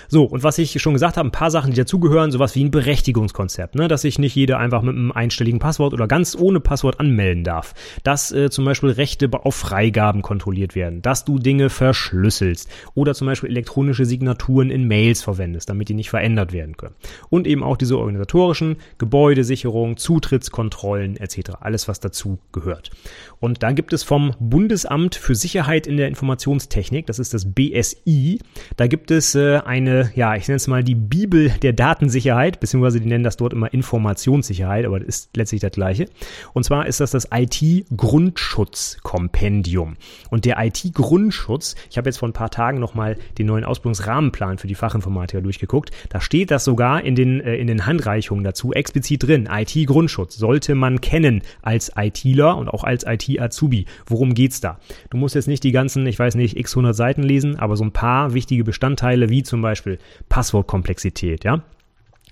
So, und was ich schon gesagt habe, ein paar Sachen, die dazugehören, sowas wie ein Berechtigungskonzept, ne? dass sich nicht jeder einfach mit einem einstelligen Passwort oder ganz ohne Passwort anmelden darf. Dass äh, zum Beispiel Rechte auf Freigaben kontrolliert werden, dass du Dinge verschlüsselst oder zum Beispiel elektronische Signaturen in Mails verwendest, damit die nicht verändert werden können. Und eben auch diese organisatorischen Gebäudesicherung, Zutrittskontrollen etc. Alles, was dazu gehört. Und dann gibt es vom Bundesamt für Sicherheit in der Informationstechnik, das ist das BSI, da gibt es äh, eine ja, ich nenne es mal die Bibel der Datensicherheit, beziehungsweise die nennen das dort immer Informationssicherheit, aber das ist letztlich das gleiche. Und zwar ist das das IT-Grundschutz-Kompendium. Und der IT-Grundschutz, ich habe jetzt vor ein paar Tagen nochmal den neuen Ausbildungsrahmenplan für die Fachinformatiker durchgeguckt, da steht das sogar in den, äh, in den Handreichungen dazu explizit drin. IT-Grundschutz sollte man kennen als ITler und auch als IT-Azubi. Worum geht's da? Du musst jetzt nicht die ganzen, ich weiß nicht, x 100 Seiten lesen, aber so ein paar wichtige Bestandteile, wie zum Beispiel Beispiel Passwortkomplexität, ja?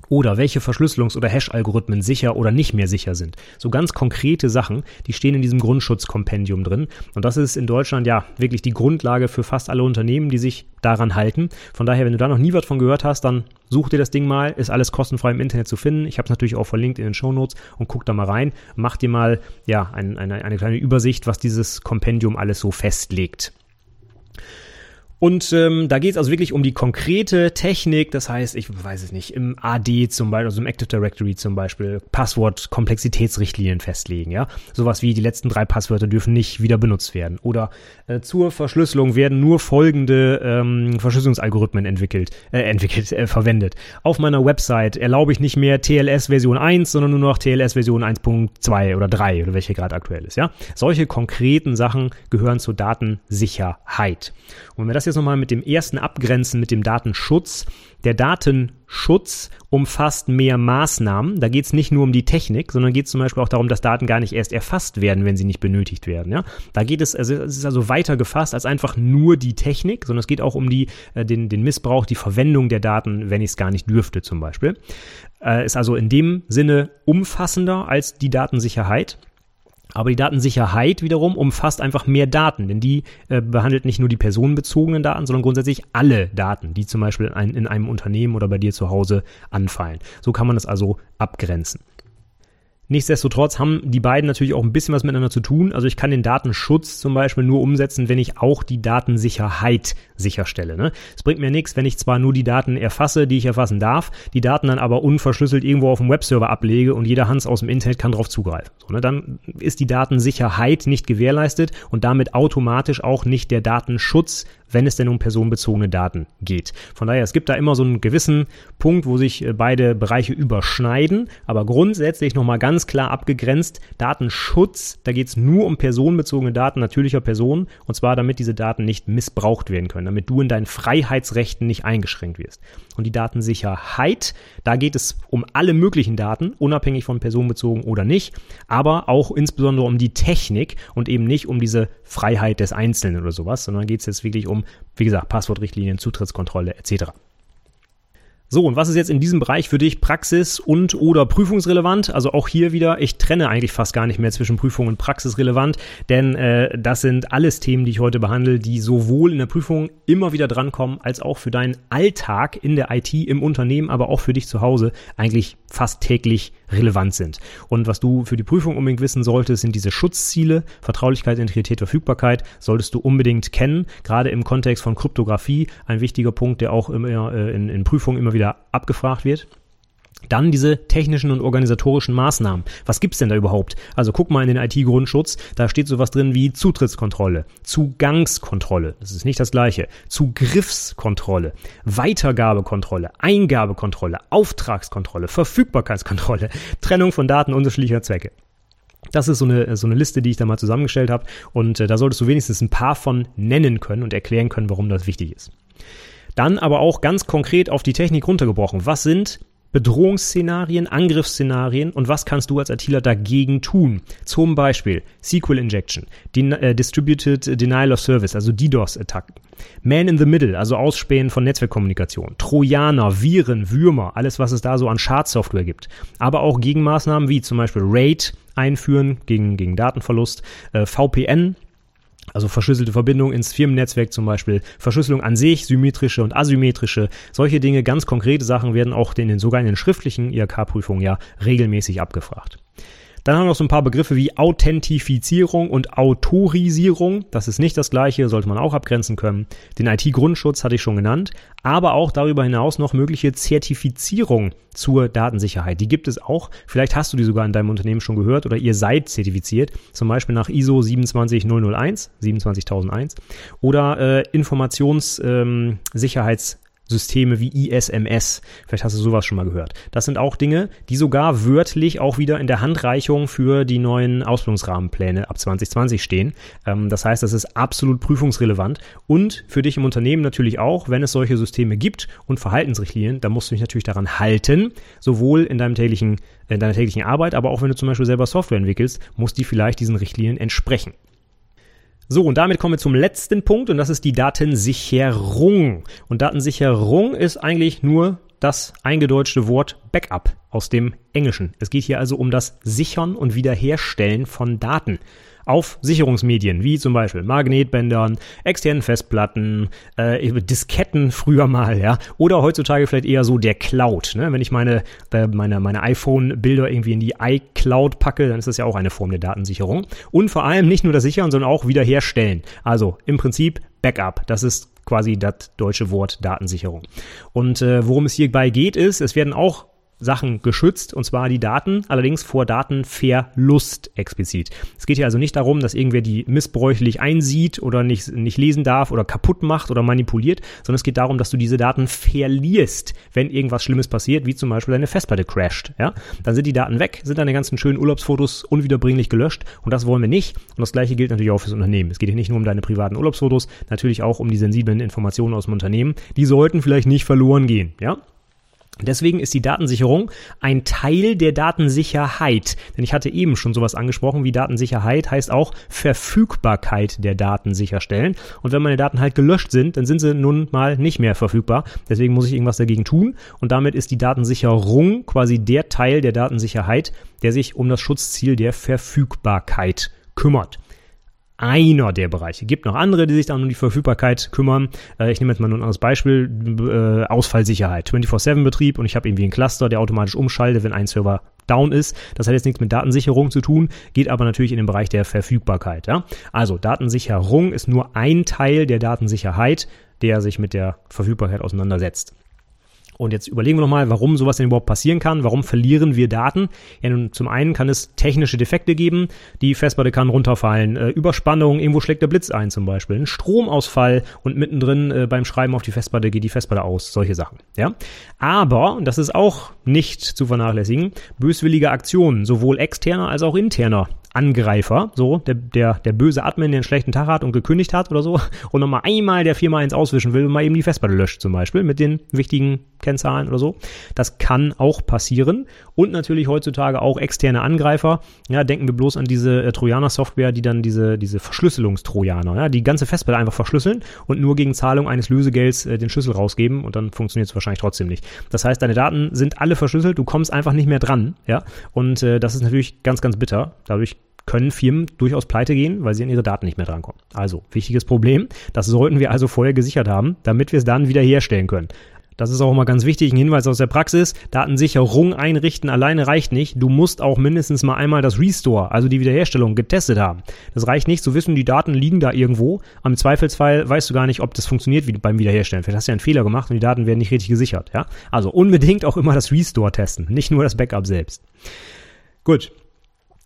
Oder welche Verschlüsselungs- oder Hash-Algorithmen sicher oder nicht mehr sicher sind. So ganz konkrete Sachen, die stehen in diesem Grundschutzkompendium drin. Und das ist in Deutschland ja wirklich die Grundlage für fast alle Unternehmen, die sich daran halten. Von daher, wenn du da noch nie was von gehört hast, dann such dir das Ding mal. Ist alles kostenfrei im Internet zu finden. Ich habe es natürlich auch verlinkt in den Show Notes und guck da mal rein. Mach dir mal ja ein, eine, eine kleine Übersicht, was dieses Kompendium alles so festlegt. Und ähm, da geht es also wirklich um die konkrete Technik, das heißt, ich weiß es nicht, im AD zum Beispiel, also im Active Directory zum Beispiel, Passwort-Komplexitätsrichtlinien festlegen, ja. Sowas wie die letzten drei Passwörter dürfen nicht wieder benutzt werden. Oder äh, zur Verschlüsselung werden nur folgende ähm, Verschlüsselungsalgorithmen entwickelt, äh, entwickelt, äh, verwendet. Auf meiner Website erlaube ich nicht mehr TLS Version 1, sondern nur noch TLS Version 1.2 oder 3 oder welche gerade aktuell ist, ja. Solche konkreten Sachen gehören zur Datensicherheit. Und wenn wir das jetzt nochmal mit dem ersten abgrenzen, mit dem Datenschutz, der Datenschutz umfasst mehr Maßnahmen. Da geht es nicht nur um die Technik, sondern geht es zum Beispiel auch darum, dass Daten gar nicht erst erfasst werden, wenn sie nicht benötigt werden. Ja? Da geht es, also es ist also weiter gefasst als einfach nur die Technik, sondern es geht auch um die, äh, den, den Missbrauch, die Verwendung der Daten, wenn ich es gar nicht dürfte zum Beispiel. Äh, ist also in dem Sinne umfassender als die Datensicherheit. Aber die Datensicherheit wiederum umfasst einfach mehr Daten, denn die äh, behandelt nicht nur die personenbezogenen Daten, sondern grundsätzlich alle Daten, die zum Beispiel in, in einem Unternehmen oder bei dir zu Hause anfallen. So kann man das also abgrenzen. Nichtsdestotrotz haben die beiden natürlich auch ein bisschen was miteinander zu tun. Also ich kann den Datenschutz zum Beispiel nur umsetzen, wenn ich auch die Datensicherheit sicherstelle. Ne? Es bringt mir nichts, wenn ich zwar nur die Daten erfasse, die ich erfassen darf, die Daten dann aber unverschlüsselt irgendwo auf dem Webserver ablege und jeder Hans aus dem Internet kann darauf zugreifen. So, ne? Dann ist die Datensicherheit nicht gewährleistet und damit automatisch auch nicht der Datenschutz wenn es denn um personenbezogene Daten geht. Von daher, es gibt da immer so einen gewissen Punkt, wo sich äh, beide Bereiche überschneiden, aber grundsätzlich nochmal ganz klar abgegrenzt, Datenschutz, da geht es nur um personenbezogene Daten natürlicher Personen und zwar damit diese Daten nicht missbraucht werden können, damit du in deinen Freiheitsrechten nicht eingeschränkt wirst. Und die Datensicherheit, da geht es um alle möglichen Daten, unabhängig von personenbezogen oder nicht, aber auch insbesondere um die Technik und eben nicht um diese Freiheit des Einzelnen oder sowas, sondern geht es jetzt wirklich um, wie gesagt, Passwortrichtlinien, Zutrittskontrolle etc. So, und was ist jetzt in diesem Bereich für dich praxis- und oder prüfungsrelevant? Also auch hier wieder, ich trenne eigentlich fast gar nicht mehr zwischen Prüfung und praxisrelevant, denn äh, das sind alles Themen, die ich heute behandle, die sowohl in der Prüfung immer wieder drankommen, als auch für deinen Alltag in der IT, im Unternehmen, aber auch für dich zu Hause eigentlich fast täglich relevant sind. Und was du für die Prüfung unbedingt wissen solltest, sind diese Schutzziele, Vertraulichkeit, Integrität, Verfügbarkeit, solltest du unbedingt kennen, gerade im Kontext von Kryptographie, ein wichtiger Punkt, der auch immer äh, in, in Prüfungen immer wieder wieder abgefragt wird. Dann diese technischen und organisatorischen Maßnahmen. Was gibt's denn da überhaupt? Also guck mal in den IT-Grundschutz, da steht sowas drin wie Zutrittskontrolle, Zugangskontrolle, das ist nicht das gleiche, Zugriffskontrolle, Weitergabekontrolle, Eingabekontrolle, Auftragskontrolle, Verfügbarkeitskontrolle, Trennung von Daten unterschiedlicher Zwecke. Das ist so eine, so eine Liste, die ich da mal zusammengestellt habe und äh, da solltest du wenigstens ein paar von nennen können und erklären können, warum das wichtig ist. Dann aber auch ganz konkret auf die Technik runtergebrochen. Was sind Bedrohungsszenarien, Angriffsszenarien und was kannst du als ITler dagegen tun? Zum Beispiel SQL Injection, Den, äh, Distributed Denial of Service, also DDoS-Attacken, Man in the Middle, also Ausspähen von Netzwerkkommunikation, Trojaner, Viren, Würmer, alles was es da so an Schadsoftware gibt, aber auch Gegenmaßnahmen wie zum Beispiel RAID einführen gegen, gegen Datenverlust, äh, VPN, also verschlüsselte Verbindung ins Firmennetzwerk zum Beispiel, Verschlüsselung an sich, symmetrische und asymmetrische, solche Dinge, ganz konkrete Sachen werden auch in den, sogar in den schriftlichen IHK-Prüfungen ja regelmäßig abgefragt. Dann haben wir noch so ein paar Begriffe wie Authentifizierung und Autorisierung. Das ist nicht das gleiche, sollte man auch abgrenzen können. Den IT-Grundschutz hatte ich schon genannt, aber auch darüber hinaus noch mögliche Zertifizierung zur Datensicherheit. Die gibt es auch. Vielleicht hast du die sogar in deinem Unternehmen schon gehört oder ihr seid zertifiziert, zum Beispiel nach ISO 27001, 27001 oder äh, Informationssicherheits- ähm, Systeme wie ISMS. Vielleicht hast du sowas schon mal gehört. Das sind auch Dinge, die sogar wörtlich auch wieder in der Handreichung für die neuen Ausbildungsrahmenpläne ab 2020 stehen. Ähm, das heißt, das ist absolut prüfungsrelevant und für dich im Unternehmen natürlich auch, wenn es solche Systeme gibt und Verhaltensrichtlinien, da musst du dich natürlich daran halten, sowohl in deinem täglichen, in deiner täglichen Arbeit, aber auch wenn du zum Beispiel selber Software entwickelst, muss die vielleicht diesen Richtlinien entsprechen. So, und damit kommen wir zum letzten Punkt und das ist die Datensicherung. Und Datensicherung ist eigentlich nur das eingedeutschte Wort Backup aus dem Englischen. Es geht hier also um das Sichern und Wiederherstellen von Daten auf Sicherungsmedien, wie zum Beispiel Magnetbändern, externen Festplatten, äh, Disketten früher mal, ja, oder heutzutage vielleicht eher so der Cloud. Ne? Wenn ich meine, äh, meine, meine iPhone-Bilder irgendwie in die iCloud packe, dann ist das ja auch eine Form der Datensicherung. Und vor allem nicht nur das Sichern, sondern auch wiederherstellen. Also im Prinzip Backup. Das ist quasi das deutsche Wort Datensicherung. Und äh, worum es hierbei geht, ist, es werden auch Sachen geschützt, und zwar die Daten, allerdings vor Datenverlust explizit. Es geht hier also nicht darum, dass irgendwer die missbräuchlich einsieht oder nicht, nicht lesen darf oder kaputt macht oder manipuliert, sondern es geht darum, dass du diese Daten verlierst, wenn irgendwas Schlimmes passiert, wie zum Beispiel deine Festplatte crasht. Ja? Dann sind die Daten weg, sind deine ganzen schönen Urlaubsfotos unwiederbringlich gelöscht und das wollen wir nicht. Und das gleiche gilt natürlich auch fürs Unternehmen. Es geht hier nicht nur um deine privaten Urlaubsfotos, natürlich auch um die sensiblen Informationen aus dem Unternehmen. Die sollten vielleicht nicht verloren gehen. Ja? Deswegen ist die Datensicherung ein Teil der Datensicherheit. Denn ich hatte eben schon sowas angesprochen wie Datensicherheit heißt auch Verfügbarkeit der Daten sicherstellen. Und wenn meine Daten halt gelöscht sind, dann sind sie nun mal nicht mehr verfügbar. Deswegen muss ich irgendwas dagegen tun. Und damit ist die Datensicherung quasi der Teil der Datensicherheit, der sich um das Schutzziel der Verfügbarkeit kümmert einer der Bereiche. Gibt noch andere, die sich dann um die Verfügbarkeit kümmern. Äh, ich nehme jetzt mal nur ein anderes Beispiel. Äh, Ausfallsicherheit. 24-7-Betrieb und ich habe irgendwie einen Cluster, der automatisch umschaltet, wenn ein Server down ist. Das hat jetzt nichts mit Datensicherung zu tun, geht aber natürlich in den Bereich der Verfügbarkeit. Ja? Also Datensicherung ist nur ein Teil der Datensicherheit, der sich mit der Verfügbarkeit auseinandersetzt. Und jetzt überlegen wir nochmal, warum sowas denn überhaupt passieren kann. Warum verlieren wir Daten? Ja, nun, zum einen kann es technische Defekte geben. Die Festplatte kann runterfallen. Äh, Überspannung, irgendwo schlägt der Blitz ein zum Beispiel. Ein Stromausfall und mittendrin äh, beim Schreiben auf die Festplatte geht die Festplatte aus. Solche Sachen. Ja. Aber, und das ist auch nicht zu vernachlässigen, böswillige Aktionen, sowohl externer als auch interner Angreifer, so, der, der, der böse Admin, der einen schlechten Tag hat und gekündigt hat oder so und nochmal einmal der Firma eins auswischen will und mal eben die Festplatte löscht zum Beispiel mit den wichtigen Kennzahlen oder so. Das kann auch passieren und natürlich heutzutage auch externe Angreifer. Ja, denken wir bloß an diese äh, Trojaner-Software, die dann diese, diese Verschlüsselungstrojaner, ja, die ganze Festplatte einfach verschlüsseln und nur gegen Zahlung eines Lösegelds äh, den Schlüssel rausgeben und dann funktioniert es wahrscheinlich trotzdem nicht. Das heißt, deine Daten sind alle verschlüsselt, du kommst einfach nicht mehr dran, ja, und äh, das ist natürlich ganz, ganz bitter. Dadurch können Firmen durchaus pleite gehen, weil sie an ihre Daten nicht mehr drankommen. Also, wichtiges Problem. Das sollten wir also vorher gesichert haben, damit wir es dann wieder herstellen können. Das ist auch immer ganz wichtig, ein Hinweis aus der Praxis. Datensicherung einrichten alleine reicht nicht. Du musst auch mindestens mal einmal das Restore, also die Wiederherstellung, getestet haben. Das reicht nicht zu wissen, die Daten liegen da irgendwo. Am Zweifelsfall weißt du gar nicht, ob das funktioniert beim Wiederherstellen. Vielleicht hast du ja einen Fehler gemacht und die Daten werden nicht richtig gesichert. Ja? Also unbedingt auch immer das Restore testen, nicht nur das Backup selbst. Gut,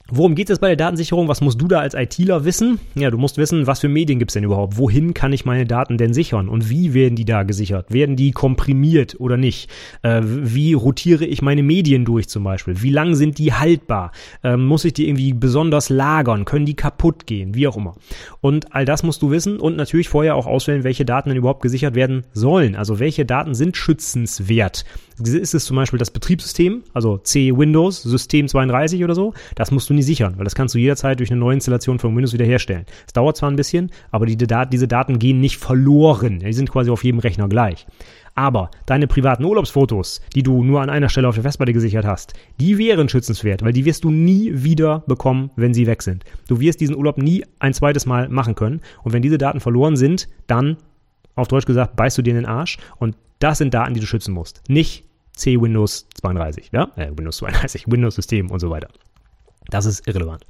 Worum geht es bei der Datensicherung? Was musst du da als ITler wissen? Ja, du musst wissen, was für Medien gibt es denn überhaupt? Wohin kann ich meine Daten denn sichern? Und wie werden die da gesichert? Werden die komprimiert oder nicht? Äh, wie rotiere ich meine Medien durch zum Beispiel? Wie lang sind die haltbar? Äh, muss ich die irgendwie besonders lagern? Können die kaputt gehen? Wie auch immer. Und all das musst du wissen und natürlich vorher auch auswählen, welche Daten denn überhaupt gesichert werden sollen. Also welche Daten sind schützenswert? Ist es zum Beispiel das Betriebssystem, also C Windows, System 32 oder so? Das musst du nie sichern, weil das kannst du jederzeit durch eine Neuinstallation von Windows wiederherstellen. Es dauert zwar ein bisschen, aber die, diese Daten gehen nicht verloren. Die sind quasi auf jedem Rechner gleich. Aber deine privaten Urlaubsfotos, die du nur an einer Stelle auf der Festplatte gesichert hast, die wären schützenswert, weil die wirst du nie wieder bekommen, wenn sie weg sind. Du wirst diesen Urlaub nie ein zweites Mal machen können. Und wenn diese Daten verloren sind, dann, auf Deutsch gesagt, beißt du dir in den Arsch. Und das sind Daten, die du schützen musst. Nicht C Windows 32, ja? Äh, Windows 32, Windows-System und so weiter. Das ist irrelevant.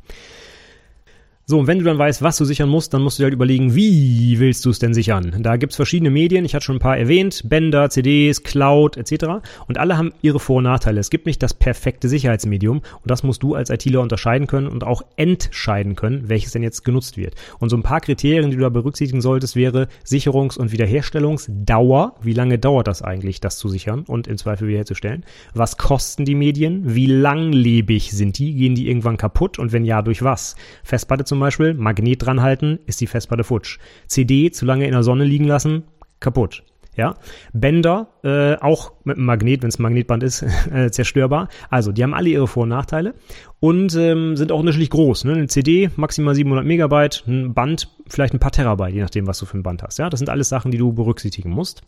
So, und wenn du dann weißt, was du sichern musst, dann musst du dir halt überlegen, wie willst du es denn sichern? Da gibt's verschiedene Medien, ich hatte schon ein paar erwähnt, Bänder, CDs, Cloud etc. Und alle haben ihre Vor- und Nachteile. Es gibt nicht das perfekte Sicherheitsmedium und das musst du als ITler unterscheiden können und auch entscheiden können, welches denn jetzt genutzt wird. Und so ein paar Kriterien, die du da berücksichtigen solltest, wäre Sicherungs- und Wiederherstellungsdauer. Wie lange dauert das eigentlich, das zu sichern und im Zweifel wiederherzustellen? Was kosten die Medien? Wie langlebig sind die? Gehen die irgendwann kaputt? Und wenn ja, durch was? Festplatte zum zum Beispiel, Magnet dran halten, ist die Festplatte futsch. CD zu lange in der Sonne liegen lassen, kaputt. Ja, Bänder äh, auch mit einem Magnet, wenn es ein Magnetband ist, äh, zerstörbar. Also die haben alle ihre Vor- und Nachteile und ähm, sind auch unterschiedlich groß. Ne? Eine CD maximal 700 Megabyte, ein Band vielleicht ein paar Terabyte, je nachdem, was du für ein Band hast. Ja, das sind alles Sachen, die du berücksichtigen musst.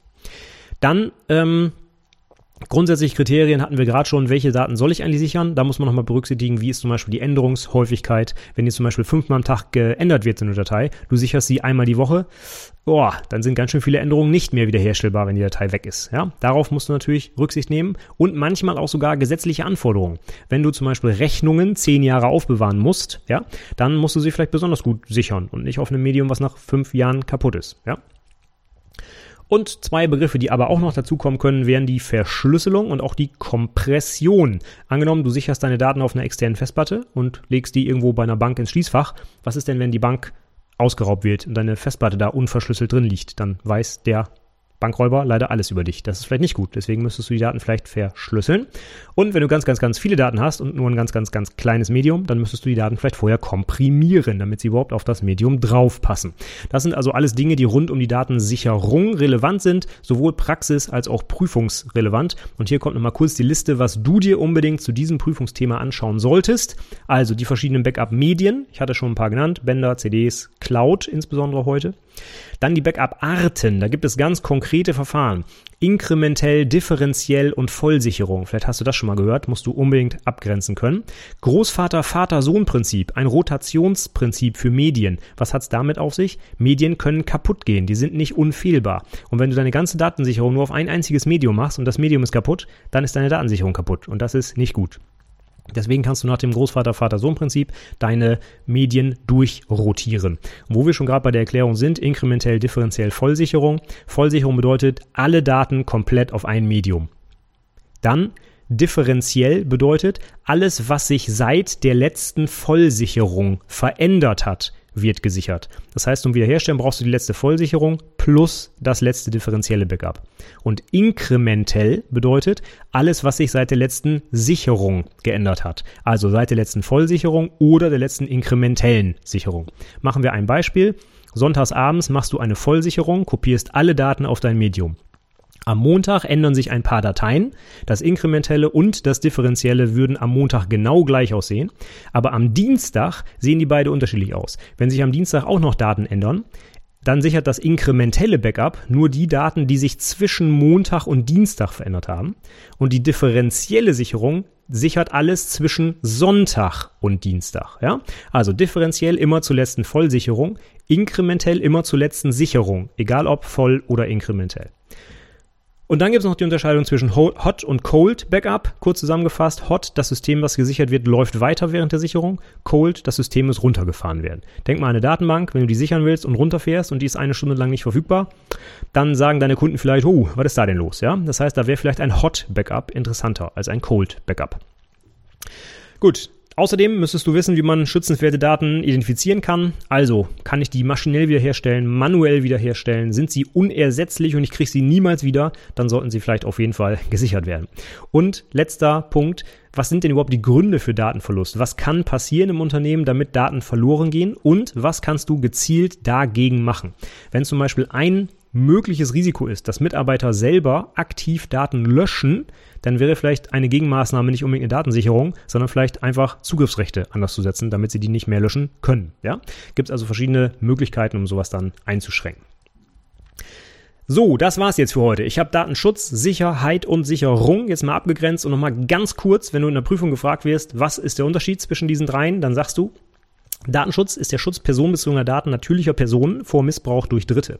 Dann ähm, Grundsätzlich Kriterien hatten wir gerade schon, welche Daten soll ich eigentlich sichern? Da muss man nochmal berücksichtigen, wie ist zum Beispiel die Änderungshäufigkeit. Wenn jetzt zum Beispiel fünfmal am Tag geändert wird in der Datei, du sicherst sie einmal die Woche, boah, dann sind ganz schön viele Änderungen nicht mehr wiederherstellbar, wenn die Datei weg ist. Ja? Darauf musst du natürlich Rücksicht nehmen und manchmal auch sogar gesetzliche Anforderungen. Wenn du zum Beispiel Rechnungen zehn Jahre aufbewahren musst, ja, dann musst du sie vielleicht besonders gut sichern und nicht auf einem Medium, was nach fünf Jahren kaputt ist. Ja? Und zwei Begriffe, die aber auch noch dazukommen können, wären die Verschlüsselung und auch die Kompression. Angenommen, du sicherst deine Daten auf einer externen Festplatte und legst die irgendwo bei einer Bank ins Schließfach. Was ist denn, wenn die Bank ausgeraubt wird und deine Festplatte da unverschlüsselt drin liegt? Dann weiß der Bankräuber leider alles über dich. Das ist vielleicht nicht gut. Deswegen müsstest du die Daten vielleicht verschlüsseln. Und wenn du ganz, ganz, ganz viele Daten hast und nur ein ganz, ganz, ganz kleines Medium, dann müsstest du die Daten vielleicht vorher komprimieren, damit sie überhaupt auf das Medium draufpassen. Das sind also alles Dinge, die rund um die Datensicherung relevant sind, sowohl praxis- als auch prüfungsrelevant. Und hier kommt nochmal kurz die Liste, was du dir unbedingt zu diesem Prüfungsthema anschauen solltest. Also die verschiedenen Backup-Medien. Ich hatte schon ein paar genannt. Bänder, CDs, Cloud insbesondere heute. Dann die Backup-Arten. Da gibt es ganz konkrete Verfahren. Inkrementell, differenziell und Vollsicherung. Vielleicht hast du das schon mal gehört, musst du unbedingt abgrenzen können. Großvater-Vater-Sohn-Prinzip, ein Rotationsprinzip für Medien. Was hat's damit auf sich? Medien können kaputt gehen, die sind nicht unfehlbar. Und wenn du deine ganze Datensicherung nur auf ein einziges Medium machst und das Medium ist kaputt, dann ist deine Datensicherung kaputt und das ist nicht gut. Deswegen kannst du nach dem Großvater-Vater-Sohn-Prinzip deine Medien durchrotieren. Und wo wir schon gerade bei der Erklärung sind, inkrementell, differenziell Vollsicherung. Vollsicherung bedeutet alle Daten komplett auf ein Medium. Dann differenziell bedeutet alles, was sich seit der letzten Vollsicherung verändert hat, wird gesichert. Das heißt, um wiederherstellen brauchst du die letzte Vollsicherung plus das letzte differenzielle Backup. Und inkrementell bedeutet alles, was sich seit der letzten Sicherung geändert hat. Also seit der letzten Vollsicherung oder der letzten inkrementellen Sicherung. Machen wir ein Beispiel. Sonntagsabends machst du eine Vollsicherung, kopierst alle Daten auf dein Medium. Am Montag ändern sich ein paar Dateien. Das Inkrementelle und das Differenzielle würden am Montag genau gleich aussehen. Aber am Dienstag sehen die beide unterschiedlich aus. Wenn sich am Dienstag auch noch Daten ändern, dann sichert das inkrementelle Backup nur die Daten, die sich zwischen Montag und Dienstag verändert haben. Und die differenzielle Sicherung sichert alles zwischen Sonntag und Dienstag. Ja? Also differenziell immer zur letzten Vollsicherung, inkrementell immer zur letzten Sicherung, egal ob voll oder inkrementell. Und dann gibt es noch die Unterscheidung zwischen Hot und Cold Backup. Kurz zusammengefasst, Hot, das System, was gesichert wird, läuft weiter während der Sicherung. Cold, das System muss runtergefahren werden. Denk mal an eine Datenbank, wenn du die sichern willst und runterfährst und die ist eine Stunde lang nicht verfügbar, dann sagen deine Kunden vielleicht, oh, was ist da denn los? Ja, das heißt, da wäre vielleicht ein Hot Backup interessanter als ein Cold Backup. Gut, Außerdem müsstest du wissen, wie man schützenswerte Daten identifizieren kann. Also, kann ich die maschinell wiederherstellen, manuell wiederherstellen? Sind sie unersetzlich und ich kriege sie niemals wieder? Dann sollten sie vielleicht auf jeden Fall gesichert werden. Und letzter Punkt, was sind denn überhaupt die Gründe für Datenverlust? Was kann passieren im Unternehmen, damit Daten verloren gehen? Und was kannst du gezielt dagegen machen? Wenn zum Beispiel ein mögliches Risiko ist, dass Mitarbeiter selber aktiv Daten löschen, dann wäre vielleicht eine Gegenmaßnahme nicht unbedingt eine Datensicherung, sondern vielleicht einfach Zugriffsrechte anders zu setzen, damit sie die nicht mehr löschen können. Ja? Gibt es also verschiedene Möglichkeiten, um sowas dann einzuschränken. So, das war's jetzt für heute. Ich habe Datenschutz, Sicherheit und Sicherung jetzt mal abgegrenzt und nochmal ganz kurz, wenn du in der Prüfung gefragt wirst, was ist der Unterschied zwischen diesen dreien, dann sagst du, Datenschutz ist der Schutz personenbezogener Daten natürlicher Personen vor Missbrauch durch Dritte.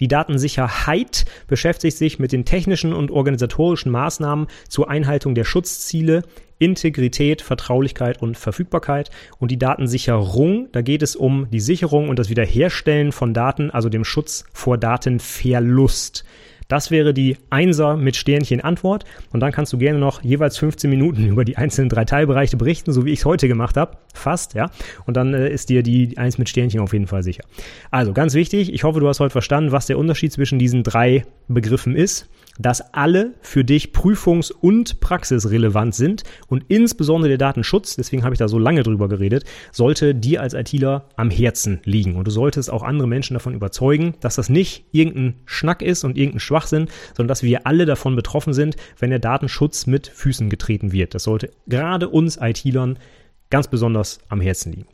Die Datensicherheit beschäftigt sich mit den technischen und organisatorischen Maßnahmen zur Einhaltung der Schutzziele, Integrität, Vertraulichkeit und Verfügbarkeit. Und die Datensicherung, da geht es um die Sicherung und das Wiederherstellen von Daten, also dem Schutz vor Datenverlust. Das wäre die Einser mit Sternchen Antwort. Und dann kannst du gerne noch jeweils 15 Minuten über die einzelnen drei Teilbereiche berichten, so wie ich es heute gemacht habe. Fast, ja. Und dann äh, ist dir die Eins mit Sternchen auf jeden Fall sicher. Also ganz wichtig, ich hoffe, du hast heute verstanden, was der Unterschied zwischen diesen drei Begriffen ist dass alle für dich prüfungs- und praxisrelevant sind und insbesondere der Datenschutz, deswegen habe ich da so lange drüber geredet, sollte dir als ITler am Herzen liegen. Und du solltest auch andere Menschen davon überzeugen, dass das nicht irgendein Schnack ist und irgendein Schwachsinn, sondern dass wir alle davon betroffen sind, wenn der Datenschutz mit Füßen getreten wird. Das sollte gerade uns ITlern ganz besonders am Herzen liegen.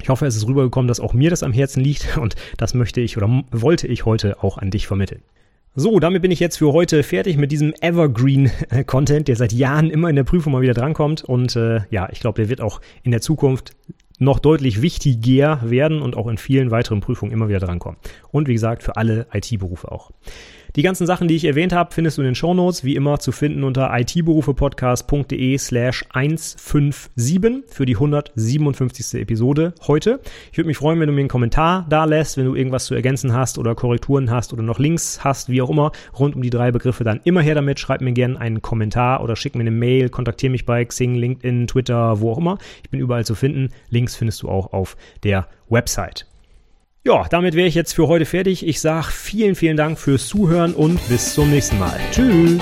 Ich hoffe, es ist rübergekommen, dass auch mir das am Herzen liegt und das möchte ich oder wollte ich heute auch an dich vermitteln. So, damit bin ich jetzt für heute fertig mit diesem Evergreen-Content, der seit Jahren immer in der Prüfung mal wieder drankommt. Und äh, ja, ich glaube, der wird auch in der Zukunft noch deutlich wichtiger werden und auch in vielen weiteren Prüfungen immer wieder drankommen. Und wie gesagt, für alle IT-Berufe auch. Die ganzen Sachen, die ich erwähnt habe, findest du in den Shownotes, wie immer zu finden unter itberufepodcast.de slash 157 für die 157. Episode heute. Ich würde mich freuen, wenn du mir einen Kommentar da lässt, wenn du irgendwas zu ergänzen hast oder Korrekturen hast oder noch Links hast, wie auch immer, rund um die drei Begriffe, dann immer her damit. Schreib mir gerne einen Kommentar oder schick mir eine Mail, kontaktiere mich bei Xing, LinkedIn, Twitter, wo auch immer. Ich bin überall zu finden. Links findest du auch auf der Website. Ja, damit wäre ich jetzt für heute fertig. Ich sage vielen, vielen Dank fürs Zuhören und bis zum nächsten Mal. Tschüss.